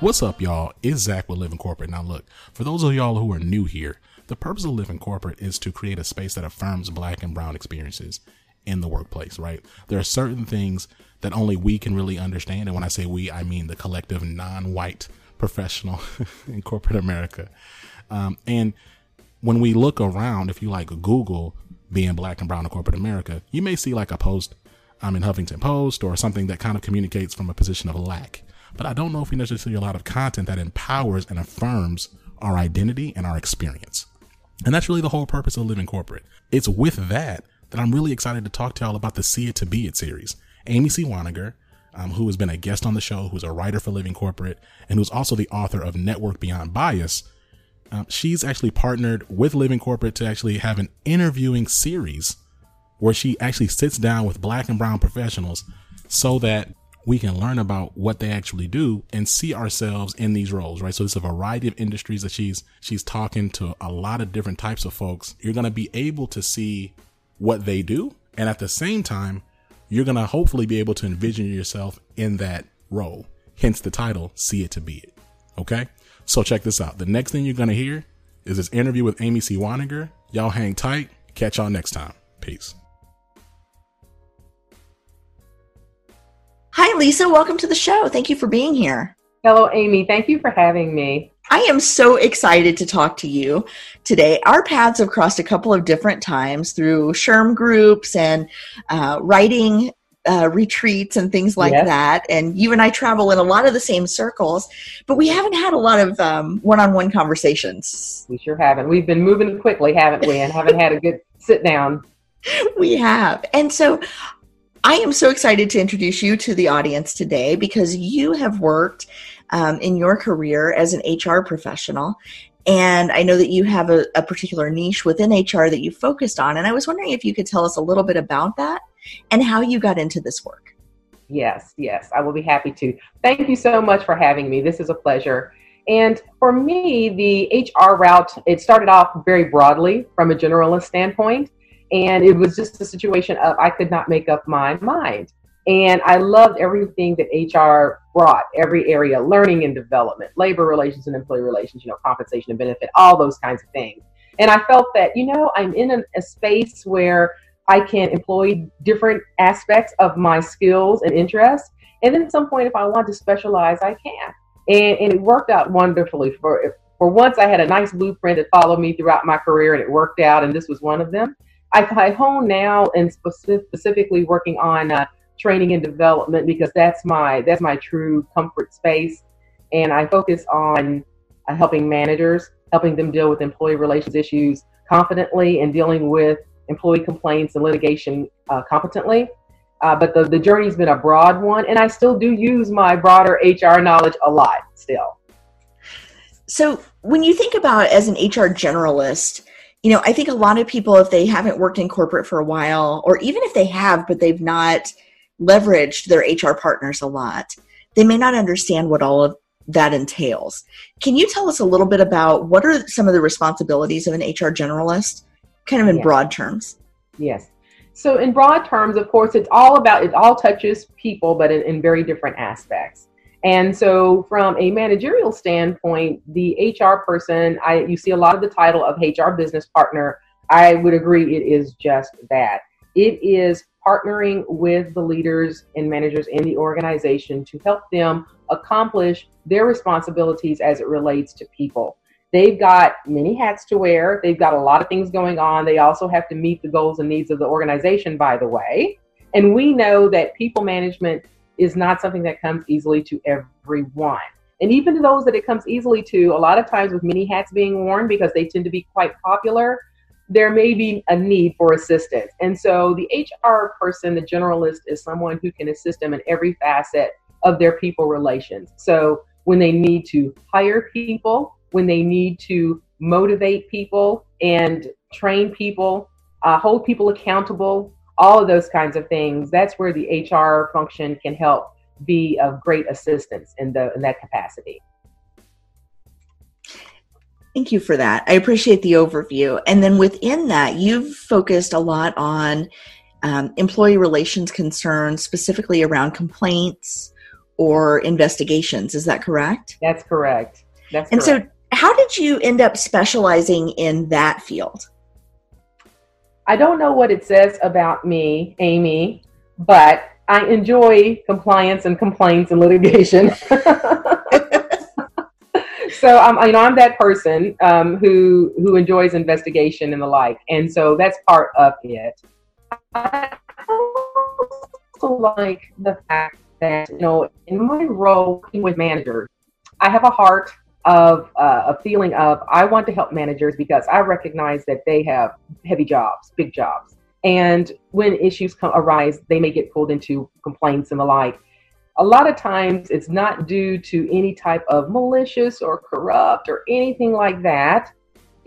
What's up, y'all? It's Zach with Living Corporate. Now, look, for those of y'all who are new here, the purpose of Living Corporate is to create a space that affirms black and brown experiences in the workplace, right? There are certain things that only we can really understand. And when I say we, I mean the collective non white professional in corporate America. Um, and when we look around, if you like Google being black and brown in corporate America, you may see like a post um, in Huffington Post or something that kind of communicates from a position of lack but I don't know if we necessarily see a lot of content that empowers and affirms our identity and our experience. And that's really the whole purpose of Living Corporate. It's with that that I'm really excited to talk to y'all about the See It to Be It series. Amy C. Waninger, um, who has been a guest on the show, who's a writer for Living Corporate, and who's also the author of Network Beyond Bias, um, she's actually partnered with Living Corporate to actually have an interviewing series where she actually sits down with black and brown professionals so that we can learn about what they actually do and see ourselves in these roles, right? So it's a variety of industries that she's she's talking to a lot of different types of folks. You're going to be able to see what they do and at the same time, you're going to hopefully be able to envision yourself in that role. Hence the title, See It to Be It. Okay? So check this out. The next thing you're going to hear is this interview with Amy C. Waninger. Y'all hang tight. Catch y'all next time. Peace. Hi, Lisa. Welcome to the show. Thank you for being here. Hello, Amy. Thank you for having me. I am so excited to talk to you today. Our paths have crossed a couple of different times through SHRM groups and uh, writing uh, retreats and things like yes. that. And you and I travel in a lot of the same circles, but we haven't had a lot of um, one-on-one conversations. We sure haven't. We've been moving quickly, haven't we? And haven't had a good sit down. We have. And so I am so excited to introduce you to the audience today because you have worked um, in your career as an HR professional. And I know that you have a, a, particular niche within HR that you focused on. And I was wondering if you could tell us a little bit about that and how you got into this work. Yes, yes, I will be happy to. Thank you so much for having me. This is a pleasure. And for me, the HR route, it started off very broadly from a generalist standpoint. And it was just a situation of I could not make up my mind. And I loved everything that HR brought, every area, learning and development, labor relations and employee relations, you know, compensation and benefit, all those kinds of things. And I felt that, you know, I'm in a, a space where I can employ different aspects of my skills and interests. And then at some point, if I want to specialize, I can. And, and it worked out wonderfully. For, for once, I had a nice blueprint that followed me throughout my career, and it worked out. And this was one of them. I, hone now and specifically working on uh, training and development because that's my that's my true comfort space, and I focus on uh, helping managers, helping them deal with employee relations issues confidently and dealing with employee complaints and litigation uh, competently. Uh, but the, the journey's been a broad one, and I still do use my broader HR knowledge a lot still. So, when you think about as an HR generalist, you know, I think a lot of people, if they haven't worked in corporate for a while, or even if they have, but they've not leveraged their HR partners a lot, they may not understand what all of that entails. Can you tell us a little bit about what are some of the responsibilities of an HR generalist, kind of in yes. broad terms? Yes. So, in broad terms, of course, it's all about, it all touches people, but in, in very different aspects. And so, from a managerial standpoint, the HR person, I you see a lot of the title of HR business partner. I would agree it is just that. It is partnering with the leaders and managers in the organization to help them accomplish their responsibilities as it relates to people. They've got many hats to wear. They've got a lot of things going on. They also have to meet the goals and needs of the organization, by the way. And we know that people management is not something that comes easily to everyone. And even to those that it comes easily to, a lot of times with many hats being worn because they tend to be quite popular, there may be a need for assistance. And so the HR person, the generalist, is someone who can assist them in every facet of their people relations. So when they need to hire people, when they need to motivate people and train people, uh, hold people accountable, all of those kinds of things. That's where the HR function can help be of great assistance in the in that capacity. Thank you for that. I appreciate the overview. And then within that, you've focused a lot on um, employee relations concerns, specifically around complaints or investigations. Is that correct? That's correct. That's and correct. so, how did you end up specializing in that field? I don't know what it says about me, Amy, but I enjoy compliance and complaints and litigation. so I'm, you know, I'm that person um, who who enjoys investigation and the like, and so that's part of it. I also like the fact that you know, in my role with managers, I have a heart of uh, a feeling of I want to help managers because I recognize that they have heavy jobs, big jobs, and when issues come arise, they may get pulled into complaints and the like a lot of times it's not due to any type of malicious or corrupt or anything like that.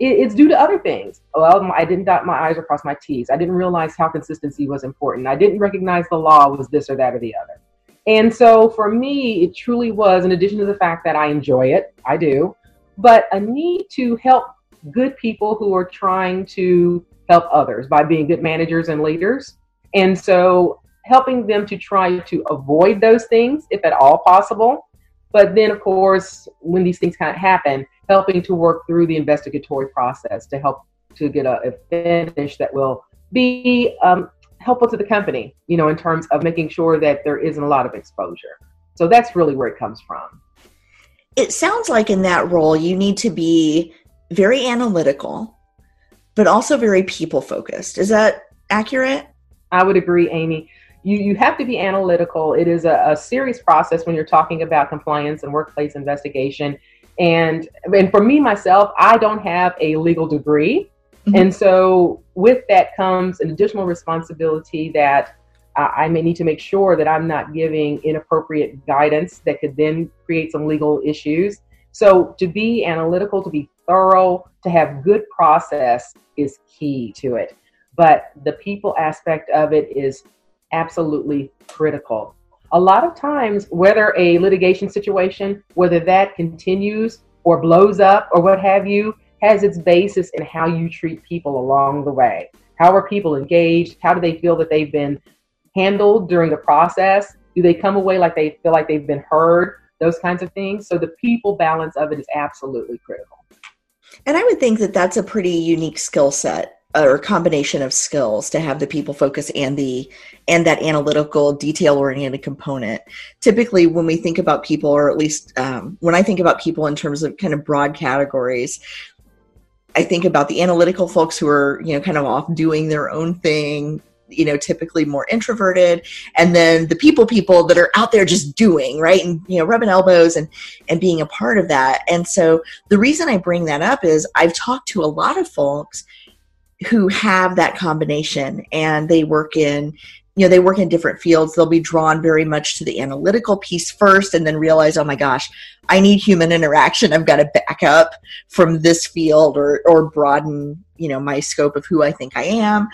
it's due to other things. Well, I didn't dot my I's or cross my T's. I didn't realize how consistency was important. I didn't recognize the law was this or that or the other. And so for me, it truly was, in addition to the fact that I enjoy it, I do, but a need to help good people who are trying to help others by being good managers and leaders. And so helping them to try to avoid those things if at all possible. But then, of course, when these things kind of happen, helping to work through the investigatory process to help to get a, a finish that will be um, helpful to the company, you know, in terms of making sure that there isn't a lot of exposure. So that's really where it comes from. It sounds like in that role, you need to be very analytical, but also very people focused. Is that accurate? I would agree, Amy you, you have to be analytical. It is a, a serious process when you're talking about compliance and workplace investigation. And and for me myself, I don't have a legal degree, mm-hmm. and so with that comes an additional responsibility that uh, I may need to make sure that I'm not giving inappropriate guidance that could then create some legal issues. So to be analytical, to be thorough, to have good process is key to it. But the people aspect of it is absolutely critical. A lot of times, whether a litigation situation, whether that continues or blows up or what have you, has its basis in how you treat people along the way. How are people engaged? How do they feel that they've been handled during the process? Do they come away like they feel like they've been heard? Those kinds of things. So the people balance of it is absolutely critical. And I would think that that's a pretty unique skill set or combination of skills to have the people focus and the and that analytical detail oriented component typically when we think about people or at least um, when i think about people in terms of kind of broad categories i think about the analytical folks who are you know kind of off doing their own thing you know typically more introverted and then the people people that are out there just doing right and you know rubbing elbows and and being a part of that. And so the reason i bring that up is i've talked to a lot of folks who have that combination and they work in you know they work in different fields they'll be drawn very much to the analytical piece first and then realize oh my gosh i need human interaction i've got to back up from this field or or broaden you know my scope of who i think i am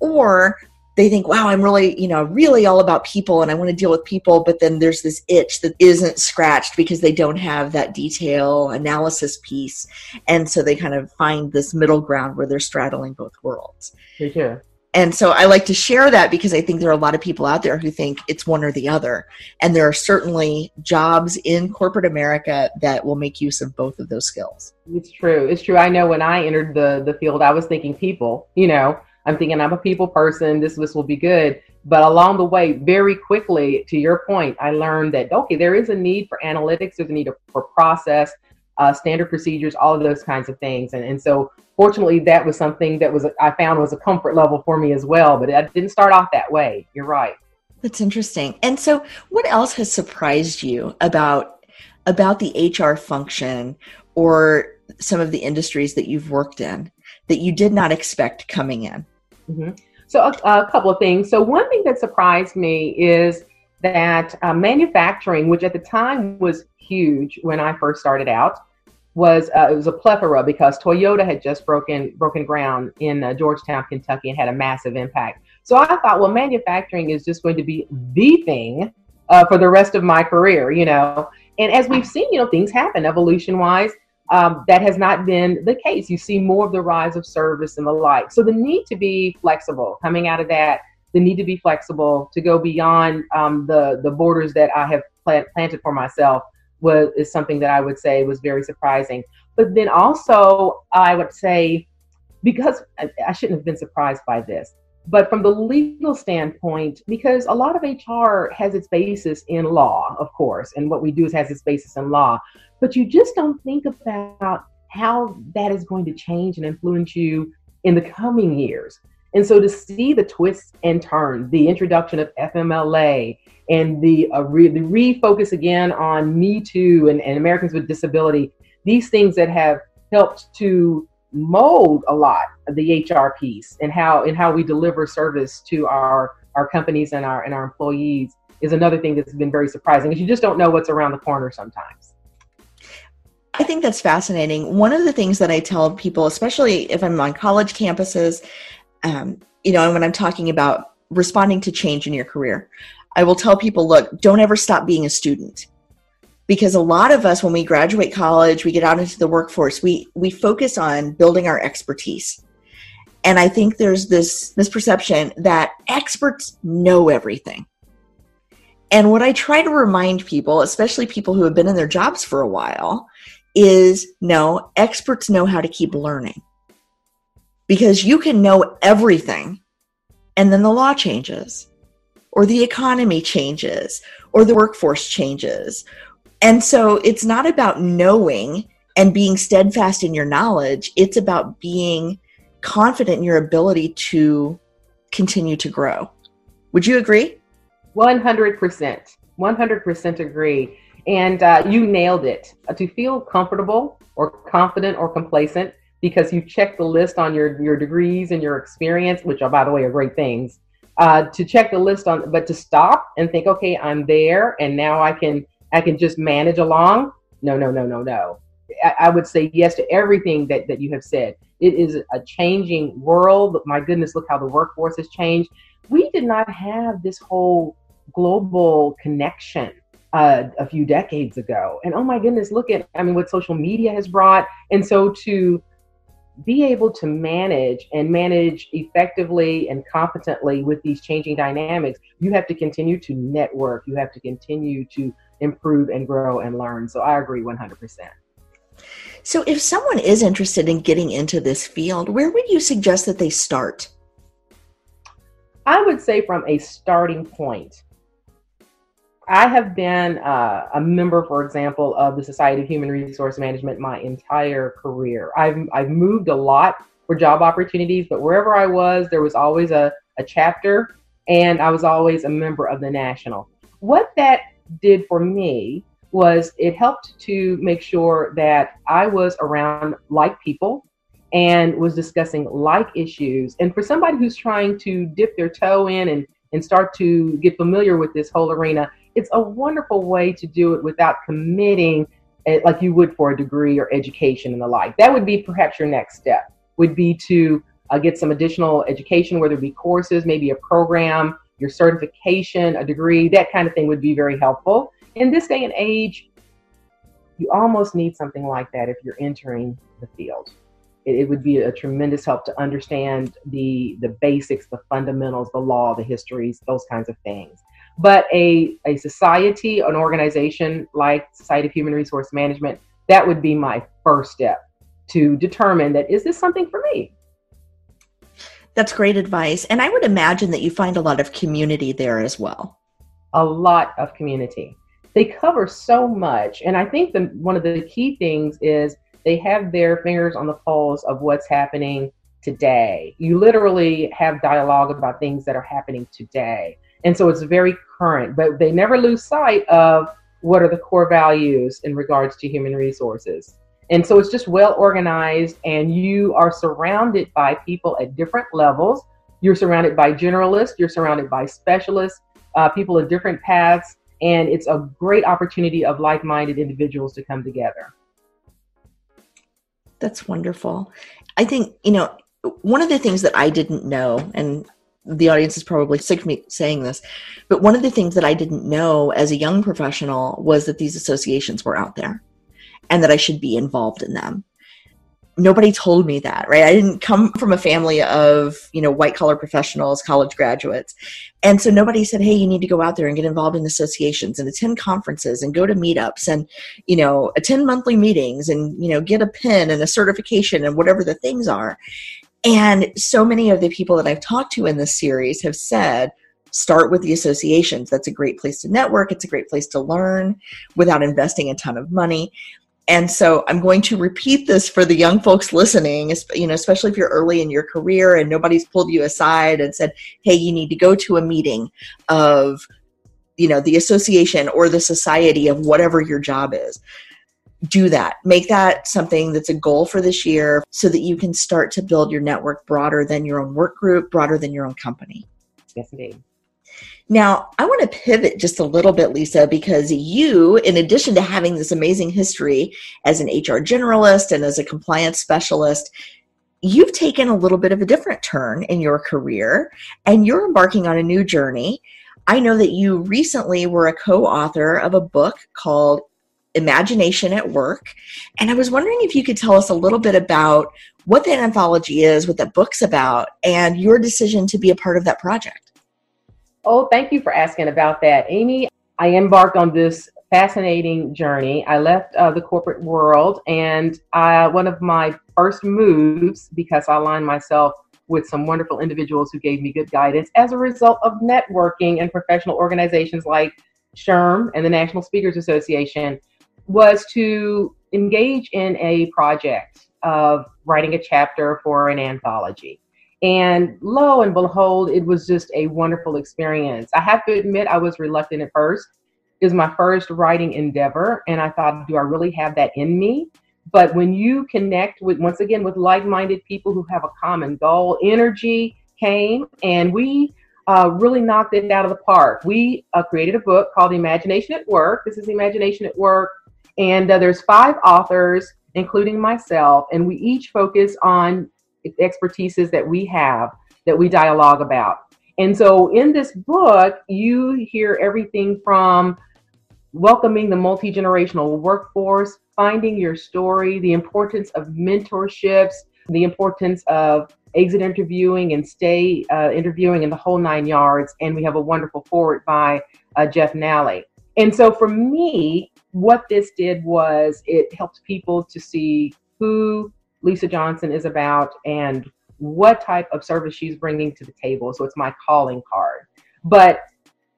or they think, wow, I'm really, you know, really all about people and I want to deal with people. But then there's this itch that isn't scratched because they don't have that detail analysis piece. And so they kind of find this middle ground where they're straddling both worlds. Yeah. And so I like to share that because I think there are a lot of people out there who think it's one or the other. And there are certainly jobs in corporate America that will make use of both of those skills. It's true. It's true. I know when I entered the, the field, I was thinking people, you know, I'm thinking I'm a people person. This this will be good. But along the way, very quickly, to your point, I learned that okay, there is a need for analytics. There's a need for process, uh, standard procedures, all of those kinds of things. And and so fortunately, that was something that was I found was a comfort level for me as well. But it didn't start off that way. You're right. That's interesting. And so, what else has surprised you about about the HR function or some of the industries that you've worked in that you did not expect coming in? Mm-hmm. So, a, a, couple of things. So, one thing that surprised me is that uh, manufacturing, which at the time was huge when I first started out, was uh, it was a plethora because Toyota had just broken broken ground in uh, Georgetown, Kentucky, and had a massive impact. So I thought, well, manufacturing is just going to be the thing uh, for the rest of my career, you know. And as we've seen, you know, things happen evolution wise um, that has not been the case. You see more of the rise of service and the like. So the need to be flexible coming out of that, the need to be flexible to go beyond um, the the borders that I have planted for myself was is something that I would say was very surprising. But then also, I would say because I, I shouldn't have been surprised by this, but from the legal standpoint, because a lot of HR has its basis in law, of course, and what we do has its basis in law, but you just don't think about how that is going to change and influence you in the coming years. And so to see the twists and turns, the introduction of FMLA and the, uh, re- the refocus again on Me Too and, and Americans with Disability, these things that have helped to mold a lot of the HR piece and how and how we deliver service to our our companies and our and our employees is another thing that's been very surprising because you just don't know what's around the corner sometimes. I think that's fascinating. One of the things that I tell people, especially if I'm on college campuses, um, you know, and when I'm talking about responding to change in your career, I will tell people, look, don't ever stop being a student. Because a lot of us, when we graduate college, we get out into the workforce, we, we focus on building our expertise. And I think there's this misperception that experts know everything. And what I try to remind people, especially people who have been in their jobs for a while, is no, experts know how to keep learning because you can know everything and then the law changes or the economy changes or the workforce changes. And so it's not about knowing and being steadfast in your knowledge, it's about being confident in your ability to continue to grow. Would you agree? 100%. 100% agree. And uh, you nailed it. To feel comfortable or confident or complacent because you check the list on your, your degrees and your experience, which are, by the way, are great things. Uh, to check the list on, but to stop and think, okay, I'm there, and now I can I can just manage along. No, no, no, no, no. I, I would say yes to everything that that you have said. It is a changing world. My goodness, look how the workforce has changed. We did not have this whole global connection uh, a few decades ago. And oh my goodness, look at, I mean, what social media has brought. And so to be able to manage and manage effectively and competently with these changing dynamics, you have to continue to network. You have to continue to improve and grow and learn. So I agree 100%. So if someone is interested in getting into this field, where would you suggest that they start? I would say from a starting point, I have been uh, a member, for example, of the Society of Human Resource Management my entire career. I've, I've moved a lot for job opportunities, but wherever I was, there was always a, a chapter, and I was always a member of the national. What that did for me was it helped to make sure that I was around like people and was discussing like issues. And for somebody who's trying to dip their toe in and, and start to get familiar with this whole arena, it's a wonderful way to do it without committing eh, like you would for a degree or education and the like. That would be perhaps your next step, would be to uh, get some additional education, whether it be courses, maybe a program, your certification, a degree, that kind of thing would be very helpful. In this day and age, you almost need something like that if you're entering the field. It, it would be a tremendous help to understand the the basics, the fundamentals, the law, the histories, those kinds of things. But a, a society, an organization like Society of Human Resource Management, that would be my first step to determine that is this something for me? That's great advice. And I would imagine that you find a lot of community there as well. A lot of community. They cover so much. And I think the, one of the key things is they have their fingers on the pulse of what's happening today. You literally have dialogue about things that are happening today. And so it's very current, but they never lose sight of what are the core values in regards to human resources. And so it's just well organized, and you are surrounded by people at different levels. You're surrounded by generalists, you're surrounded by specialists, uh, people in different paths, and it's a great opportunity of like minded individuals to come together. That's wonderful. I think, you know, one of the things that I didn't know, and the audience is probably sick of me saying this, but one of the things that I didn't know as a young professional was that these associations were out there and that I should be involved in them. nobody told me that, right? I didn't come from a family of, you know, white collar professionals, college graduates. And so nobody said, hey, you need to go out there and get involved in associations and attend conferences and go to meetups and, you know, attend monthly meetings and, you know, get a pin and a certification and whatever the things are. And so many of the people that I've talked to in this series have said, start with the associations. That's a great place to network. It's a great place to learn without investing a ton of money and so i'm going to repeat this for the young folks listening you know especially if you're early in your career and nobody's pulled you aside and said hey you need to go to a meeting of you know the association or the society of whatever your job is do that. Make that something that's a goal for this year so that you can start to build your network broader than your own work group broader than your own company. Yes indeed. Now, I want to pivot just a little bit, Lisa, because you, in addition to having this amazing history as an HR generalist and as a compliance specialist, you've taken a little bit of a different turn in your career and you're embarking on a new journey. I know that you recently were a co author of a book called Imagination at Work. And I was wondering if you could tell us a little bit about what that anthology is, what that book's about, and your decision to be a part of that project. Oh, thank you for asking about that, Amy. I embarked on this fascinating journey. I left uh, the corporate world, and one of my first moves, because I aligned myself with some wonderful individuals who gave me good guidance as a result of networking and professional organizations like SHRM and the National Speakers Association, was to engage in a project of writing a chapter for an anthology. And lo and behold, it was just a wonderful experience. I have to admit, I was reluctant at first. It was my first writing endeavor, and I thought, do I really have that in me? But when you connect with, once again, with like minded people who have a common goal, energy came, and we uh, really knocked it out of the park. We uh, created a book called Imagination at Work. This is Imagination at Work, and uh, there's five authors, including myself, and we each focus on expertises that we have that we dialogue about. And so in this book, you hear everything from welcoming the multi generational workforce, finding your story, the importance of mentorships, the importance of exit interviewing and stay uh, interviewing in the whole nine yards. And we have a wonderful forward by uh, Jeff Nally. And so for me, what this did was it helped people to see who Lisa Johnson is about and what type of service she's bringing to the table. So it's my calling card. But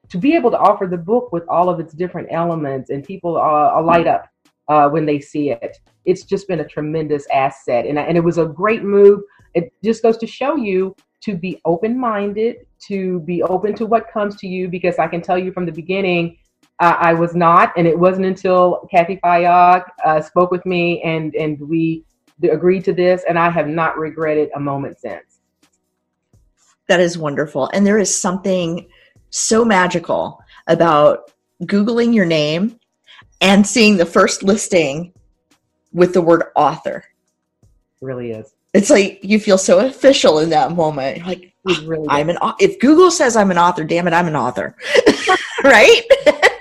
to be able to offer the book with all of its different elements and people uh, light up uh, when they see it, it's just been a tremendous asset. And, and it was a great move. It just goes to show you to be open minded, to be open to what comes to you, because I can tell you from the beginning, uh, I was not, and it wasn't until Kathy Fayog uh, spoke with me and and we agreed to this, and I have not regretted a moment since. That is wonderful. And there is something so magical about Googling your name and seeing the first listing with the word author. It really is. It's like you feel so official in that moment. You're like, really I'm an if Google says I'm an author, damn it, I'm an author. right?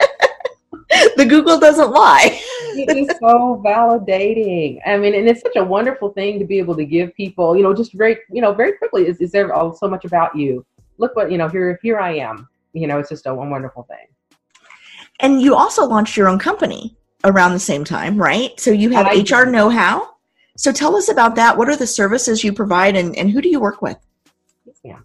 the Google doesn't lie. it is so validating. I mean, and it's such a wonderful thing to be able to give people, you know, just very, you know, very quickly. Is, is there all so much about you? Look what you know. Here, here I am. You know, it's just a, a wonderful thing. And you also launched your own company around the same time, right? So you have HR know how. So tell us about that. What are the services you provide, and, and who do you work with? Yeah.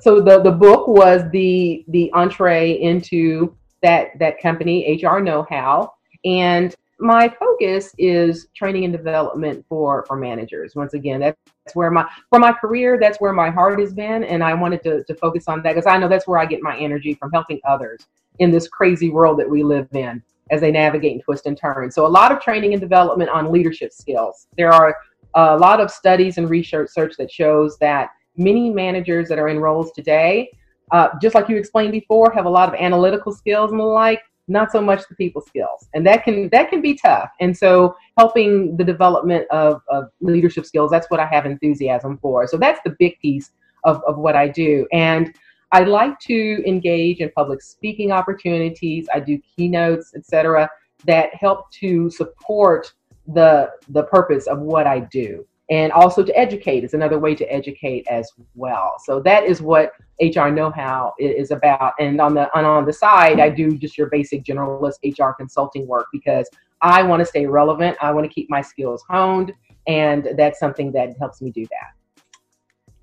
So the the book was the the entree into that that company HR Know How, and my focus is training and development for for managers. Once again, that's where my for my career, that's where my heart has been, and I wanted to to focus on that because I know that's where I get my energy from helping others in this crazy world that we live in as they navigate and twist and turn. So a lot of training and development on leadership skills. There are a lot of studies and research search that shows that many managers that are in roles today uh, just like you explained before, have a lot of analytical skills and the like, not so much the people skills, and that can that can be tough. And so, helping the development of, of leadership skills, that's what I have enthusiasm for. So that's the big piece of, of what I do. And I like to engage in public speaking opportunities. I do keynotes, etc., that help to support the the purpose of what I do. And also to educate is another way to educate as well. So that is what HR know-how is about. And on the and on the side, I do just your basic generalist HR consulting work because I want to stay relevant. I want to keep my skills honed, and that's something that helps me do that.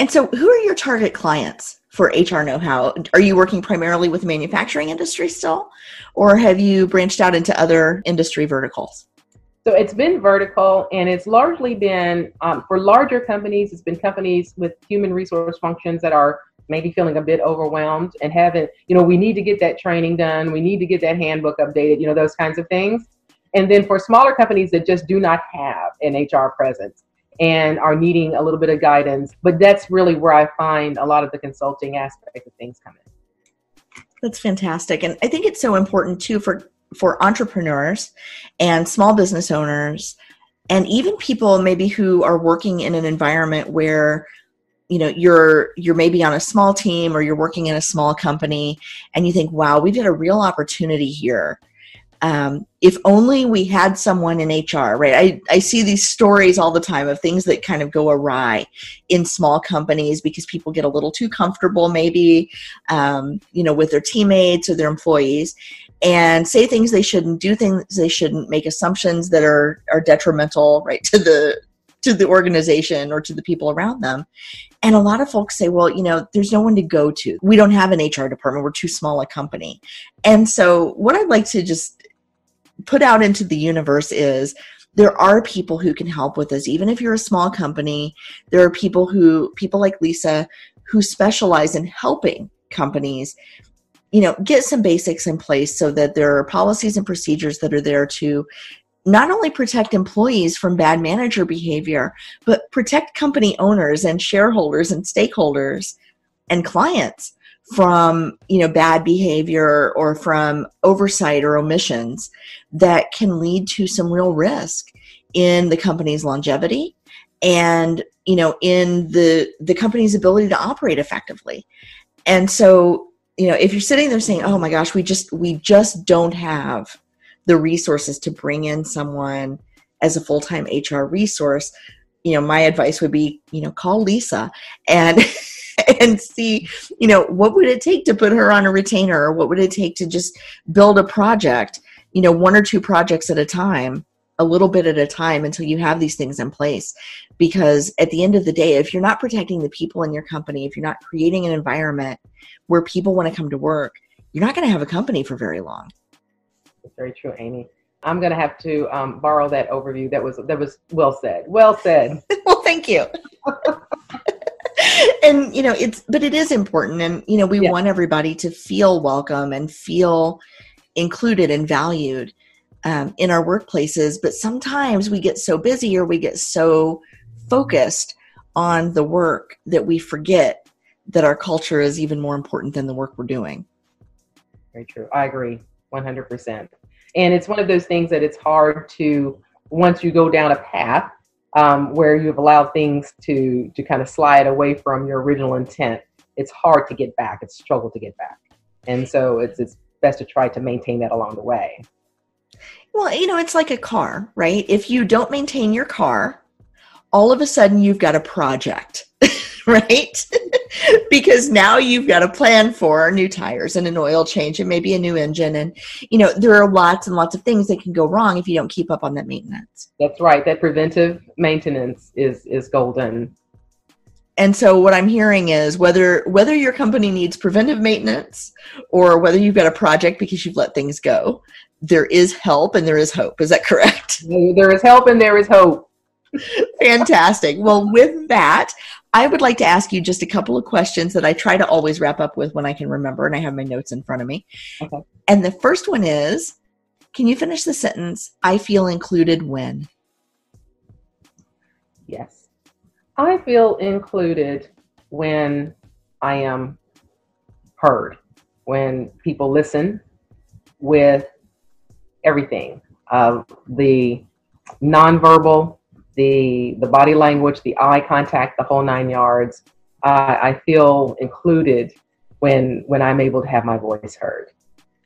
And so, who are your target clients for HR know how? Are you working primarily with the manufacturing industry still, or have you branched out into other industry verticals? So, it's been vertical and it's largely been um, for larger companies, it's been companies with human resource functions that are maybe feeling a bit overwhelmed and haven't, you know, we need to get that training done, we need to get that handbook updated, you know, those kinds of things. And then for smaller companies that just do not have an HR presence, and are needing a little bit of guidance. But that's really where I find a lot of the consulting aspect of things come in. That's fantastic. And I think it's so important too for for entrepreneurs and small business owners and even people maybe who are working in an environment where you know you're you're maybe on a small team or you're working in a small company and you think wow we've got a real opportunity here um, if only we had someone in HR, right? I, I see these stories all the time of things that kind of go awry in small companies because people get a little too comfortable, maybe, um, you know, with their teammates or their employees and say things they shouldn't, do things they shouldn't, make assumptions that are, are detrimental, right, to the, to the organization or to the people around them. And a lot of folks say, well, you know, there's no one to go to. We don't have an HR department. We're too small a company. And so, what I'd like to just put out into the universe is there are people who can help with this even if you're a small company there are people who people like lisa who specialize in helping companies you know get some basics in place so that there are policies and procedures that are there to not only protect employees from bad manager behavior but protect company owners and shareholders and stakeholders and clients from you know bad behavior or from oversight or omissions that can lead to some real risk in the company's longevity and you know in the the company's ability to operate effectively. And so you know if you're sitting there saying oh my gosh we just we just don't have the resources to bring in someone as a full-time hr resource you know my advice would be you know call lisa and and see, you know, what would it take to put her on a retainer or what would it take to just build a project, you know, one or two projects at a time, a little bit at a time until you have these things in place. Because at the end of the day, if you're not protecting the people in your company, if you're not creating an environment where people want to come to work, you're not going to have a company for very long. That's very true, Amy. I'm going to have to um, borrow that overview. That was that was well said. Well said. well, thank you. and you know it's but it is important and you know we yeah. want everybody to feel welcome and feel included and valued um, in our workplaces but sometimes we get so busy or we get so focused on the work that we forget that our culture is even more important than the work we're doing very true i agree 100% and it's one of those things that it's hard to once you go down a path um, where you've allowed things to to kind of slide away from your original intent, it's hard to get back. It's a struggle to get back, and so it's it's best to try to maintain that along the way. Well, you know, it's like a car, right? If you don't maintain your car, all of a sudden you've got a project, right? because now you've got a plan for new tires and an oil change and maybe a new engine. And, you know, there are lots and lots of things that can go wrong if you don't keep up on that maintenance. That's right. That preventive maintenance is, is golden. And so what I'm hearing is whether whether your company needs preventive maintenance or whether you've got a project because you've let things go, there is help and there is hope. Is that correct? There is help and there is hope. Fantastic. Well, with that, I would like to ask you just a couple of questions that I try to always wrap up with when I can remember, and I have my notes in front of me. Okay. And the first one is Can you finish the sentence? I feel included when? Yes. I feel included when I am heard, when people listen with everything of the nonverbal the the body language, the eye contact, the whole nine yards. Uh, I feel included when when I'm able to have my voice heard.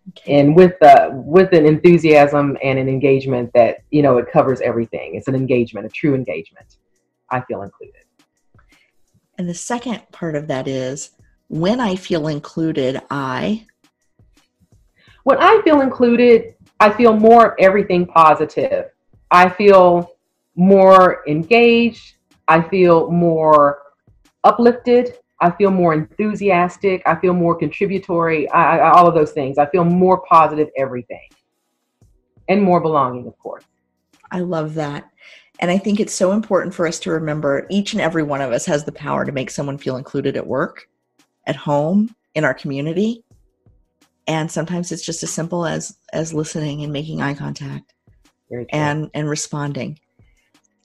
okay. and with uh, with an enthusiasm and an engagement that you know it covers everything. It's an engagement, a true engagement. I feel included. And the second part of that is when I feel included, I. When I feel included, I feel more of everything positive. I feel more engaged. I feel more uplifted. I feel more enthusiastic. I feel more contributory. I, I, all of those things. I feel more positive everything and more belonging, of course. I love that. And I think it's so important for us to remember each and every one of us has the power to make someone feel included at work, at home, in our community. And sometimes it's just as simple as as listening and making eye contact and and responding.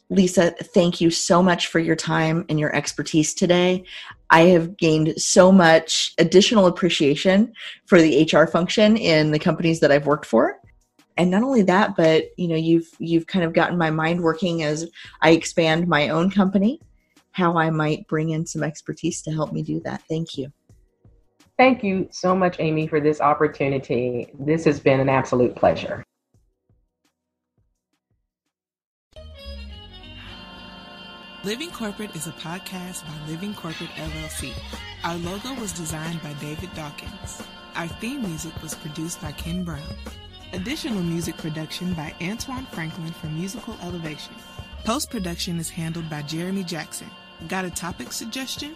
Lisa, thank you so much for your time and your expertise today. I have gained so much additional appreciation for the HR function in the companies that I've worked for. And not only that, but you know, you've you've kind of gotten my mind working as I expand my own company, how I might bring in some expertise to help me do that. Thank you. Thank you so much, Amy, for this opportunity. This has been an absolute pleasure. Living Corporate is a podcast by Living Corporate LLC. Our logo was designed by David Dawkins. Our theme music was produced by Ken Brown. Additional music production by Antoine Franklin for Musical Elevation. Post production is handled by Jeremy Jackson. Got a topic suggestion?